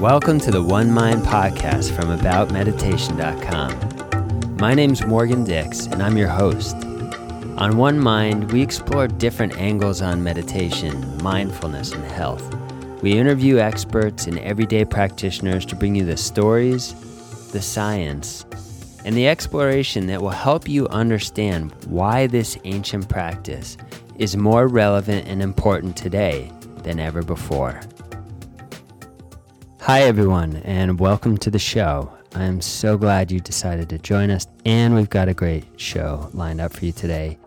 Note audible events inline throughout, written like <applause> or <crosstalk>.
Welcome to the One Mind podcast from AboutMeditation.com. My name's Morgan Dix, and I'm your host. On One Mind, we explore different angles on meditation, mindfulness, and health. We interview experts and everyday practitioners to bring you the stories, the science, and the exploration that will help you understand why this ancient practice is more relevant and important today than ever before. Hi, everyone, and welcome to the show. I'm so glad you decided to join us, and we've got a great show lined up for you today.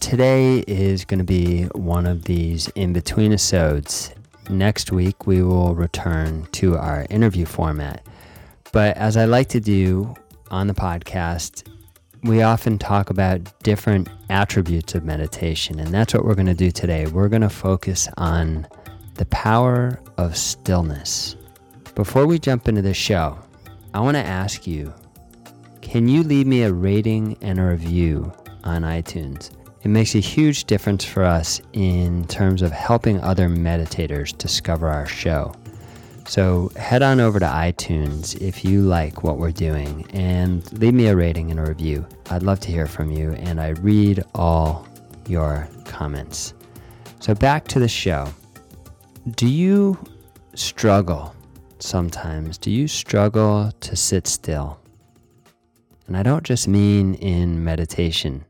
Today is going to be one of these in between episodes. Next week, we will return to our interview format. But as I like to do on the podcast, we often talk about different attributes of meditation, and that's what we're going to do today. We're going to focus on the power of stillness. Before we jump into the show, I want to ask you can you leave me a rating and a review on iTunes? It makes a huge difference for us in terms of helping other meditators discover our show. So head on over to iTunes if you like what we're doing and leave me a rating and a review. I'd love to hear from you, and I read all your comments. So back to the show. Do you struggle sometimes? Do you struggle to sit still? And I don't just mean in meditation,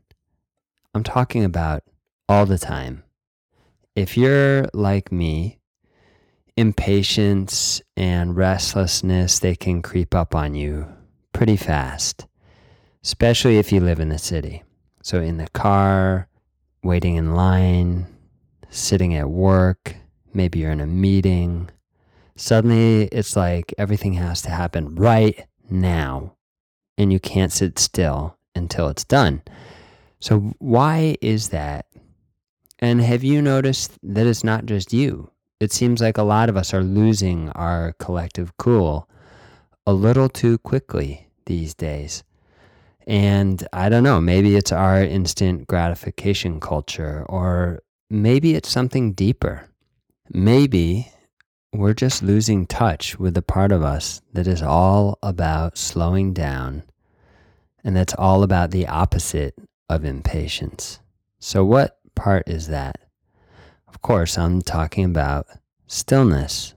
I'm talking about all the time. If you're like me, impatience and restlessness they can creep up on you pretty fast, especially if you live in the city. So in the car, waiting in line, sitting at work, maybe you're in a meeting, Suddenly, it's like everything has to happen right now, and you can't sit still until it's done. So, why is that? And have you noticed that it's not just you? It seems like a lot of us are losing our collective cool a little too quickly these days. And I don't know, maybe it's our instant gratification culture, or maybe it's something deeper. Maybe we're just losing touch with the part of us that is all about slowing down and that's all about the opposite of impatience. So, what part is that? Of course, I'm talking about stillness.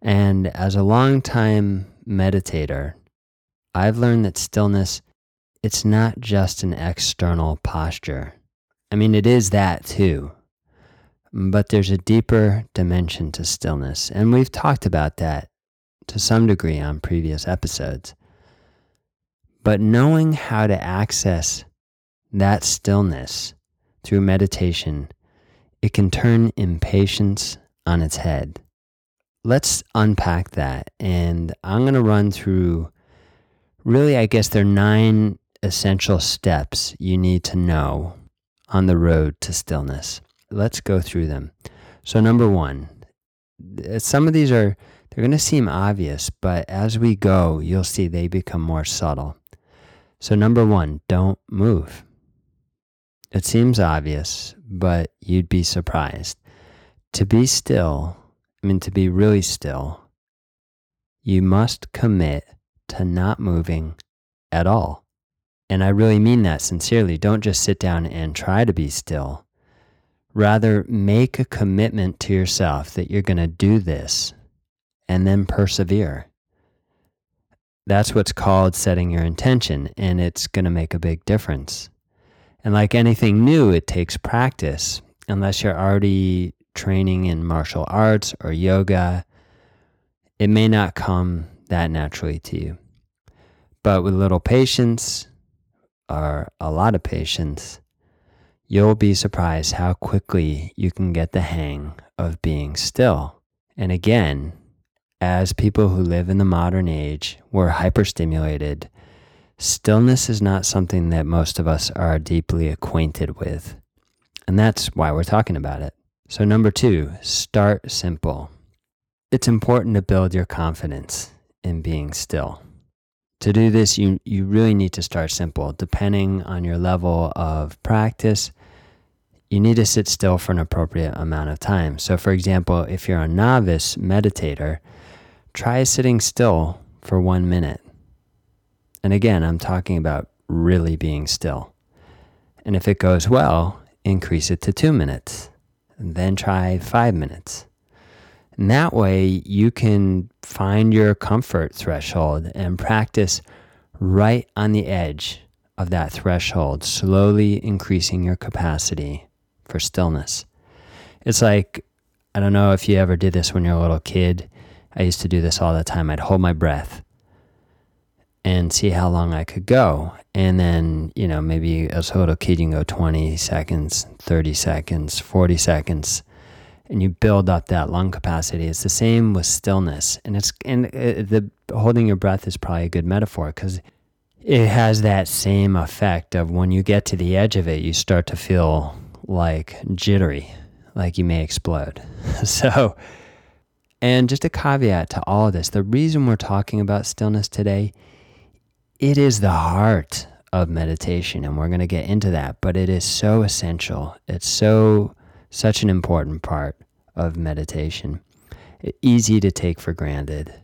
And as a long-time meditator, I've learned that stillness it's not just an external posture. I mean, it is that too. But there's a deeper dimension to stillness, and we've talked about that to some degree on previous episodes. But knowing how to access that stillness through meditation, it can turn impatience on its head. Let's unpack that, and I'm going to run through really, I guess, there are nine essential steps you need to know on the road to stillness let's go through them. So, number one, some of these are, they're going to seem obvious, but as we go, you'll see they become more subtle. So, number one, don't move. It seems obvious, but you'd be surprised. To be still, I mean, to be really still, you must commit to not moving at all. And I really mean that sincerely. Don't just sit down and try to be still Rather, make a commitment to yourself that you're going to do this and then persevere. That's what's called setting your intention, and it's going to make a big difference. And like anything new, it takes practice. Unless you're already training in martial arts or yoga, it may not come that naturally to you. But with a little patience, or a lot of patience, you'll be surprised how quickly you can get the hang of being still. And again, as people who live in the modern age, we're hyperstimulated. Stillness is not something that most of us are deeply acquainted with. And that's why we're talking about it. So, number two, start simple. It's important to build your confidence in being still. To do this, you, you really need to start simple. Depending on your level of practice, you need to sit still for an appropriate amount of time. So, for example, if you're a novice meditator, try sitting still for one minute. And again, I'm talking about really being still. And if it goes well, increase it to two minutes. And then try five minutes. And that way, you can find your comfort threshold and practice right on the edge of that threshold, slowly increasing your capacity for stillness. It's like, I don't know if you ever did this when you're a little kid. I used to do this all the time. I'd hold my breath and see how long I could go. And then, you know, maybe as a little kid, you can go 20 seconds, 30 seconds, 40 seconds and you build up that lung capacity. It's the same with stillness, and it's and uh, the holding your breath is probably a good metaphor because it has that same effect of when you get to the edge of it, you start to feel like jittery, like you may explode. <laughs> so, and just a caveat to all of this: the reason we're talking about stillness today, it is the heart of meditation, and we're going to get into that. But it is so essential. It's so such an important part of meditation. Easy to take for granted.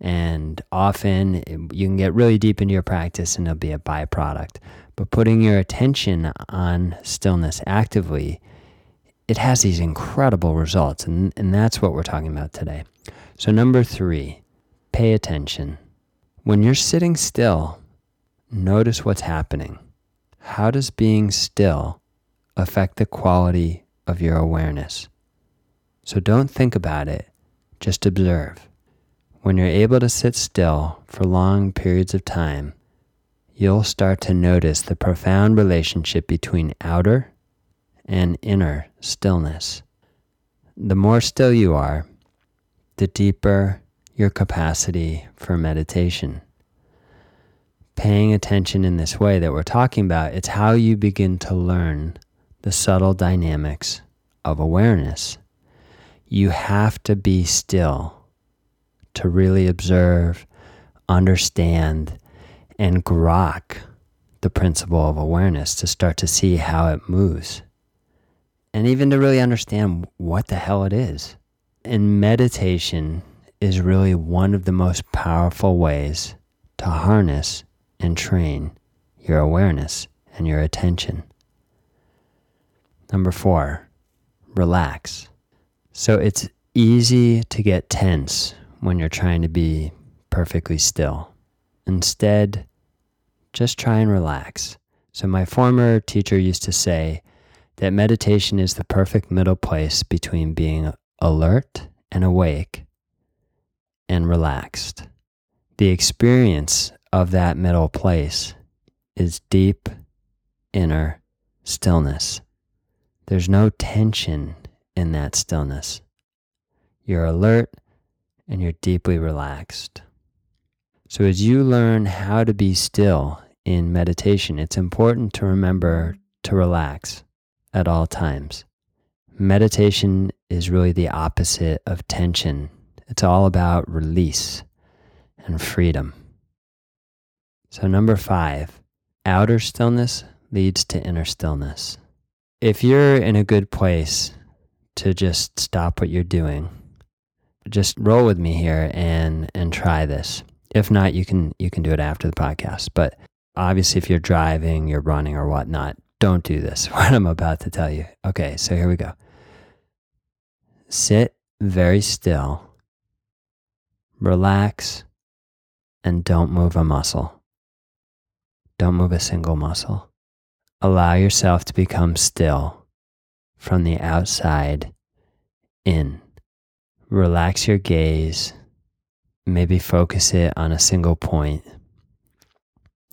And often um, you can get really deep into your practice and it'll be a byproduct. But putting your attention on stillness actively, it has these incredible results. And, and that's what we're talking about today. So, number three, pay attention. When you're sitting still, notice what's happening. How does being still affect the quality of your awareness. So don't think about it, just observe. When you're able to sit still for long periods of time, you'll start to notice the profound relationship between outer and inner stillness. The more still you are, the deeper your capacity for meditation. Paying attention in this way that we're talking about, it's how you begin to learn the subtle dynamics of awareness. You have to be still to really observe, understand, and grok the principle of awareness to start to see how it moves. And even to really understand what the hell it is. And meditation is really one of the most powerful ways to harness and train your awareness and your attention. Number four, relax. So it's easy to get tense when you're trying to be perfectly still. Instead, just try and relax. So, my former teacher used to say that meditation is the perfect middle place between being alert and awake and relaxed. The experience of that middle place is deep inner stillness. There's no tension in that stillness. You're alert and you're deeply relaxed. So, as you learn how to be still in meditation, it's important to remember to relax at all times. Meditation is really the opposite of tension, it's all about release and freedom. So, number five, outer stillness leads to inner stillness if you're in a good place to just stop what you're doing, just roll with me here and and try this. If not, you can you can do it after the podcast. But obviously, if you're driving, you're running, or whatnot, don't do this. <laughs> What I'm about to tell you. Okay, so here we go. Sit very still, relax, and don't move a muscle. Don't move a single muscle. Allow yourself to become still from the outside in. Relax your gaze. Maybe focus it on a single point.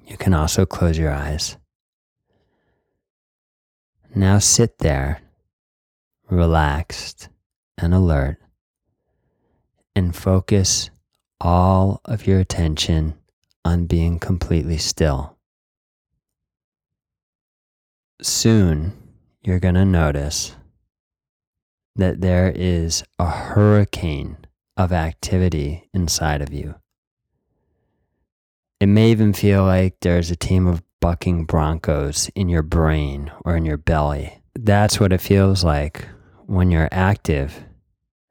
You can also close your eyes. Now sit there, relaxed and alert, and focus all of your attention on being completely still soon you're going to notice that there is a hurricane of activity inside of you. It may even feel like there's a team of bucking broncos in your brain or in your belly. That's what it feels like when you're active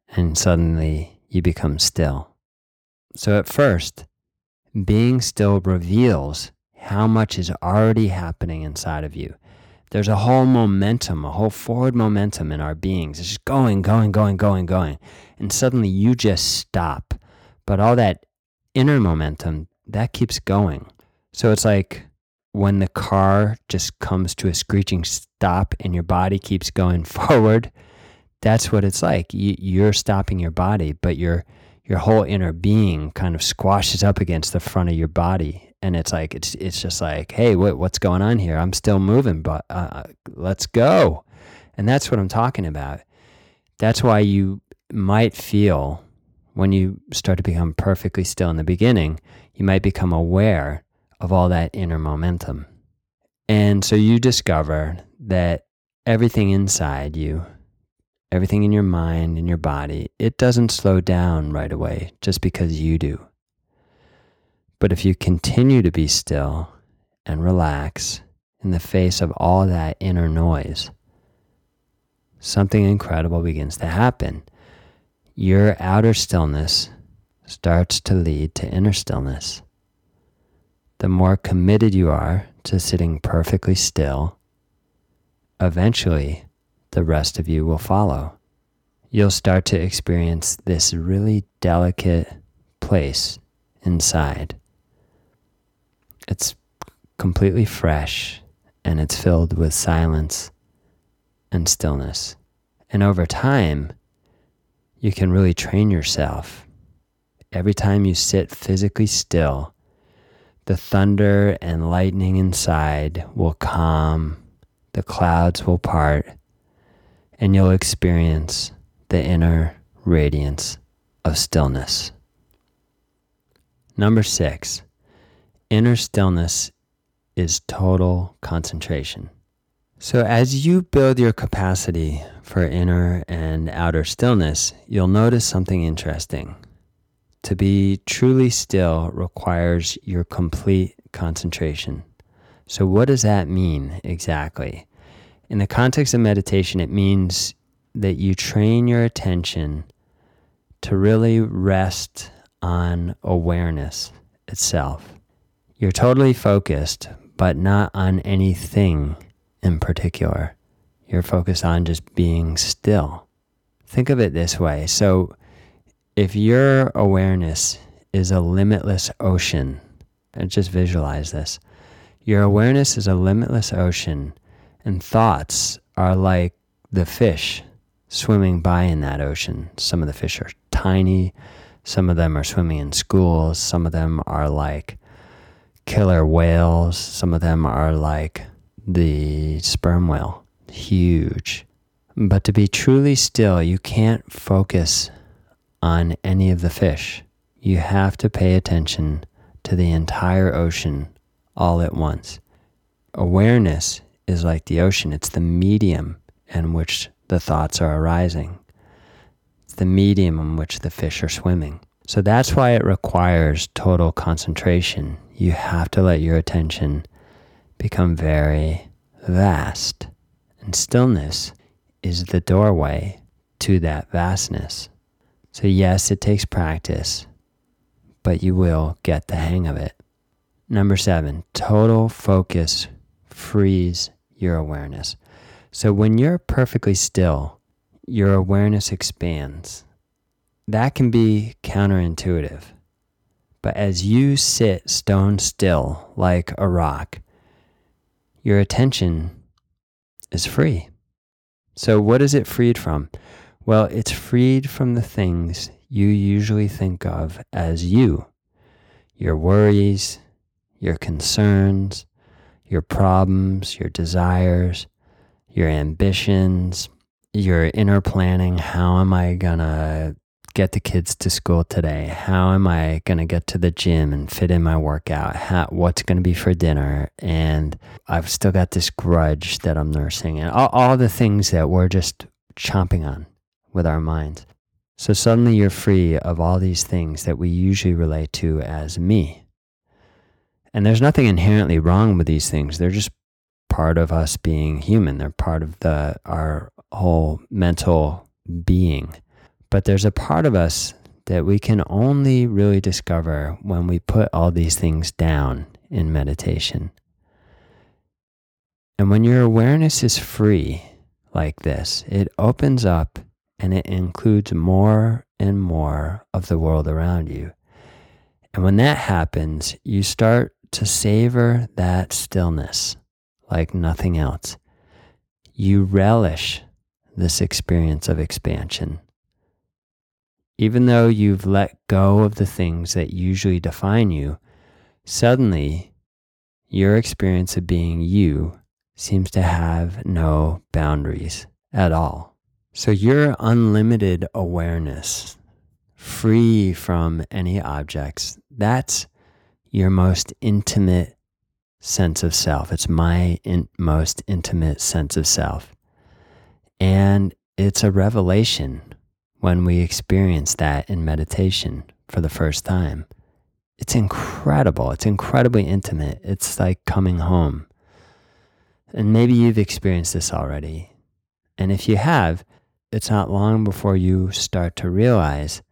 and suddenly you become still. So at first, being still reveals how much is already happening inside of you. There's a whole momentum, a whole forward momentum in our beings. It's just going, going, going, going, going. And suddenly you just stop. But all that inner momentum, that keeps going. So it's like when the car just comes to a screeching stop and your body keeps going <laughs> forward, that's what it's like. You, are stopping your body, but your your whole inner being kind of squashes up against the front of your body, and it's like it's it's just like, hey, what what's going on here? I'm still moving, but uh, uh let's go. And that's what I'm talking about. That's why you might feel when you start to become perfectly still in the beginning, you might become aware of all that inner momentum. And so you discover that everything inside you, everything in your mind and your body, it doesn't slow down right away just because you do. But if you continue to be still and relax in the face of all that inner noise, something incredible begins to happen. Your outer stillness starts to lead to inner stillness the more committed you are to sitting perfectly still, eventually the rest of you will follow. You'll start to experience this really delicate place inside. It's completely fresh and it's filled with silence and stillness. And over time, you can really train yourself. Every time you sit physically still, the thunder and lightning inside will calm, the clouds will part, and you'll experience the inner radiance of stillness. Number six, inner stillness is total concentration. So, as you build your capacity for inner and outer stillness, you'll notice something interesting. To be truly still requires your complete concentration. So, what does that mean exactly? In the context of meditation, it means that you train your attention to really rest on awareness itself. You're totally focused, but not on anything in particular. You're focused on just being still. Think of it this way. So, if your awareness is a limitless ocean, and just visualize this, your awareness is a limitless ocean, and thoughts are like the fish swimming by in that ocean. Some of the fish are tiny, some of them are swimming in schools, some of them are like killer whales, some of them are like the sperm whale, huge. But to be truly still, you can't focus on any of the fish. You have to pay attention to the entire ocean all at once. Awareness is like the ocean, it's the medium in which the thoughts are arising, it's the medium in which the fish are swimming. So that's why it requires total concentration. You have to let your attention become very vast. And stillness is the doorway to that vastness. So, yes, it takes practice, but you will get the hang of it. Number seven, total focus frees your awareness. So, when you're perfectly still, your awareness expands. That can be counterintuitive. But as you sit stone still like a rock, your attention is free. So, what is it freed from? Well, it's freed from the things you usually think of as you your worries, your concerns, your problems, your desires, your ambitions, your inner planning. How am I going to get the kids to school today? How am I going to get to the gym and fit in my workout? How, what's going to be for dinner? And I've still got this grudge that I'm nursing, and all, all the things that we're just chomping on with our minds. So suddenly you're free of all these things that we usually relate to as me. And there's nothing inherently wrong with these things. They're just part of us being human. They're part of the our whole mental being. But there's a part of us that we can only really discover when we put all these things down in meditation. And when your awareness is free like this, it opens up and it includes more and more of the world around you. And when that happens, you start to savor that stillness like nothing else. You relish this experience of expansion. Even though you've let go of the things that usually define you, suddenly your experience of being you seems to have no boundaries at all. So your unlimited awareness, free from any objects, that's your most intimate sense of self. It's my in, most intimate sense of self. And it's a revelation when we experience that in meditation for the first time. It's incredible. It's incredibly intimate. It's like coming home. And maybe you've experienced this already. And if you have, it's not long before you start to realize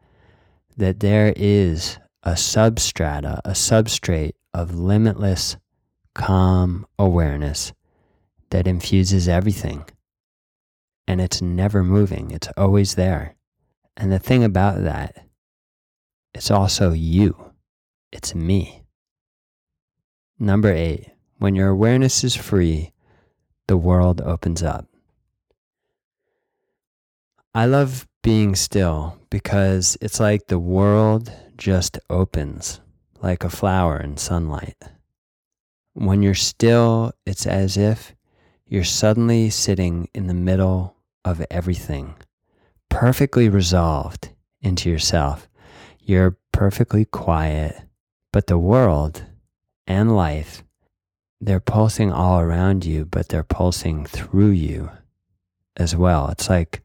that there is a substrata, a substrate of limitless, calm awareness that infuses everything. And it's never moving, it's always there. And the thing about that, it's also you, it's me. Number eight, when your awareness is free, the world opens up. I love being still because it's like the world just opens like a flower in sunlight. When you're still, it's as if you're suddenly sitting in the middle of everything, perfectly resolved into yourself. You're perfectly quiet, but the world and life they're pulsing all around you, but they're pulsing through you as well. It's like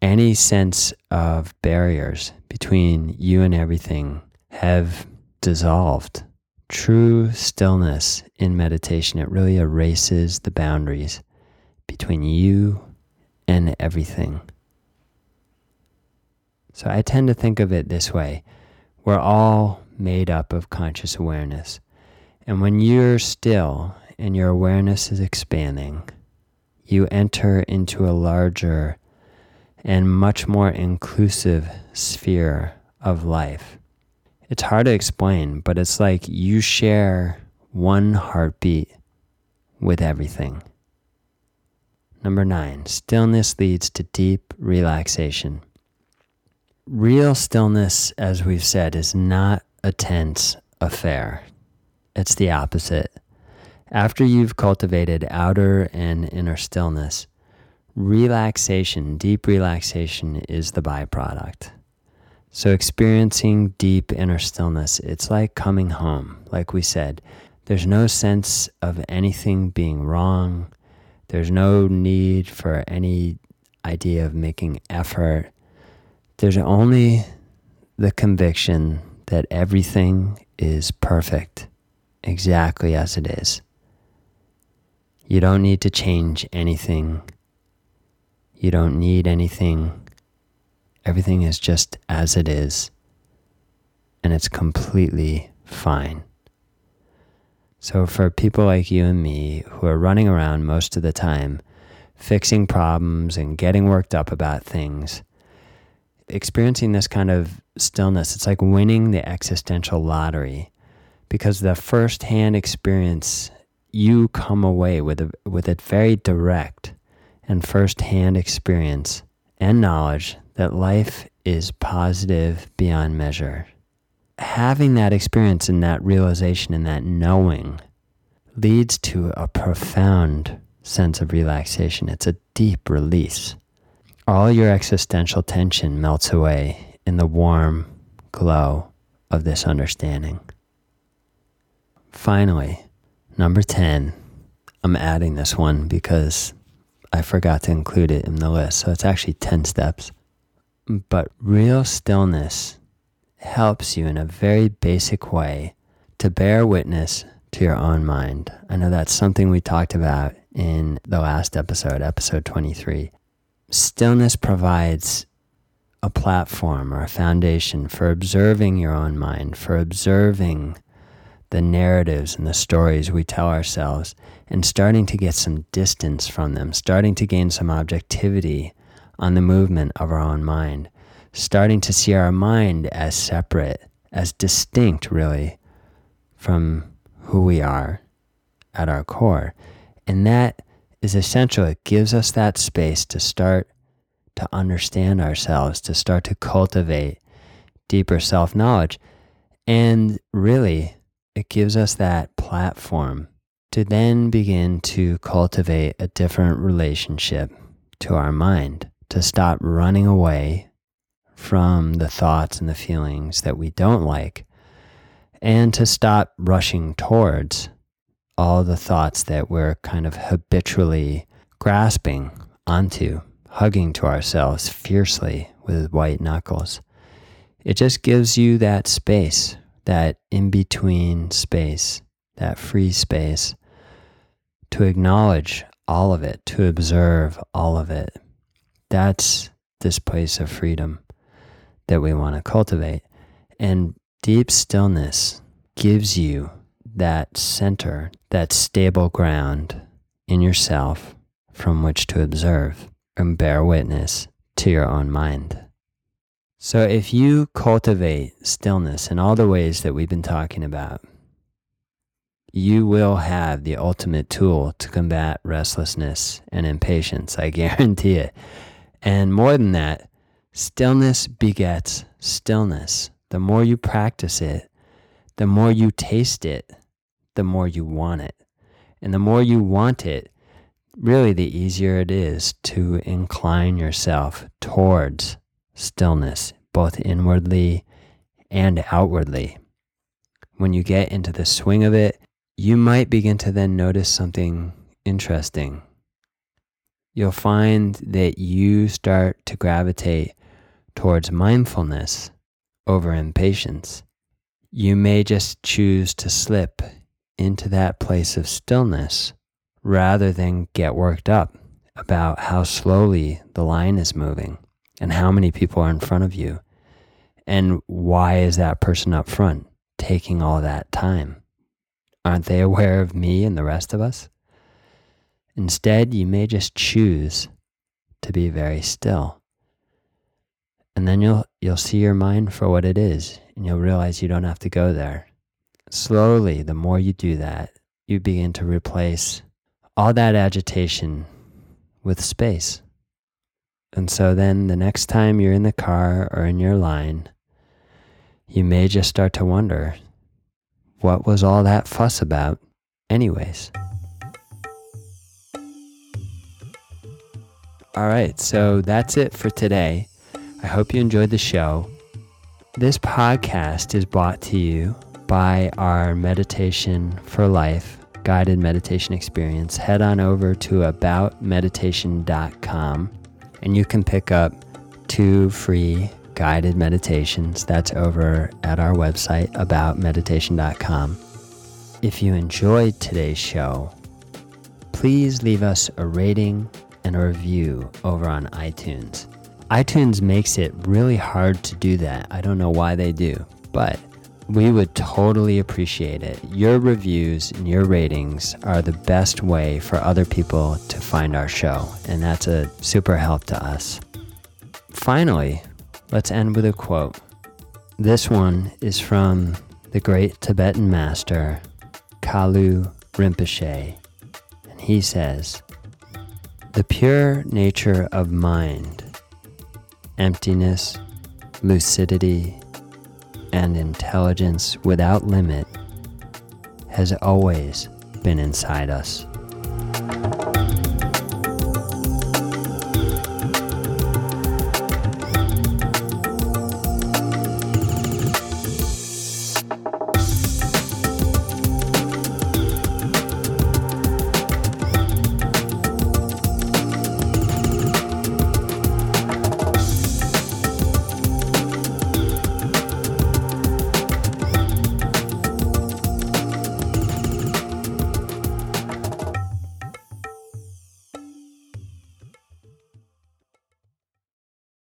any sense of barriers between you and everything have dissolved. True stillness in meditation, it really erases the boundaries between you and everything. So I tend to think of it this way we're all made up of conscious awareness. And when you're still and your awareness is expanding, you enter into a larger and much more inclusive sphere of life. It's hard to explain, but it's like you share one heartbeat with everything. Number nine, stillness leads to deep relaxation. Real stillness, as we've said, is not a tense affair. It's the opposite. After you've cultivated outer and inner stillness, relaxation, deep relaxation, is the byproduct. So, experiencing deep inner stillness, it's like coming home. Like we said, there's no sense of anything being wrong. There's no need for any idea of making effort. There's only the conviction that everything is perfect exactly as it is. You don't need to change anything. You don't need anything. Everything is just as it is, and it's completely fine. So, for people like you and me who are running around most of the time, fixing problems and getting worked up about things, experiencing this kind of stillness, it's like winning the existential lottery because the first-hand experience you come away with a, with a very direct and first-hand experience and knowledge that life is positive beyond measure. Having that experience and that realization and that knowing leads to a profound sense of relaxation. It's a deep release. All your existential tension melts away in the warm glow of this understanding. Finally, number 10. I'm adding this one because I forgot to include it in the list. So it's actually 10 steps. But real stillness helps you in a very basic way to bear witness to your own mind. I know that's something we talked about in the last episode, episode 23. Stillness provides a platform or a foundation for observing your own mind, for observing the narratives and the stories we tell ourselves, and starting to get some distance from them, starting to gain some objectivity on the movement of our own mind, starting to see our mind as separate, as distinct, really, from who we are at our core. And that is essential. It gives us that space to start to understand ourselves, to start to cultivate deeper self knowledge. And really, it gives us that platform to then begin to cultivate a different relationship to our mind, to stop running away from the thoughts and the feelings that we don't like, and to stop rushing towards all the thoughts that we're kind of habitually grasping onto, hugging to ourselves fiercely with white knuckles. It just gives you that space, that in between space, that free space to acknowledge all of it, to observe all of it. That's this place of freedom that we want to cultivate. And deep stillness gives you that center, that stable ground in yourself from which to observe and bear witness to your own mind. So, if you cultivate stillness in all the ways that we've been talking about, you will have the ultimate tool to combat restlessness and impatience. I <laughs> guarantee it. And more than that, stillness begets stillness. The more you practice it, the more you taste it, the more you want it. And the more you want it, really the easier it is to incline yourself towards stillness, both inwardly and outwardly. When you get into the swing of it, you might begin to then notice something interesting. You'll find that you start to gravitate towards mindfulness over impatience. You may just choose to slip into that place of stillness rather than get worked up about how slowly the line is moving and how many people are in front of you. And why is that person up front taking all that time? Aren't they <laughs> aware of me and the rest of us? Instead you may just choose to be very still. And then you'll you'll see your mind for what it is and you'll realize you don't have to go there slowly, the more you do that, you begin to replace all that agitation with space. And so then the next time you're in the car or in your line, you may just start to wonder what was all that fuss about, anyways? All right, so that's it for today. I hope you enjoyed the show. This podcast is brought to you by our Meditation for Life guided meditation experience, head on over to aboutmeditation.com and you can pick up two free guided meditations. That's over at our website, aboutmeditation.com. If you enjoyed today's show, please leave us a rating and a review over on iTunes. iTunes makes it really hard to do that. I don't know why they do, but we would totally appreciate it. Your reviews and your ratings are the best way for other people to find our show, and that's a super help to us. Finally, let's end with a quote. This one is from the great Tibetan master, Kalu Rinpoche, and he says, The pure nature of mind, emptiness, lucidity, and intelligence without limit has always been inside us.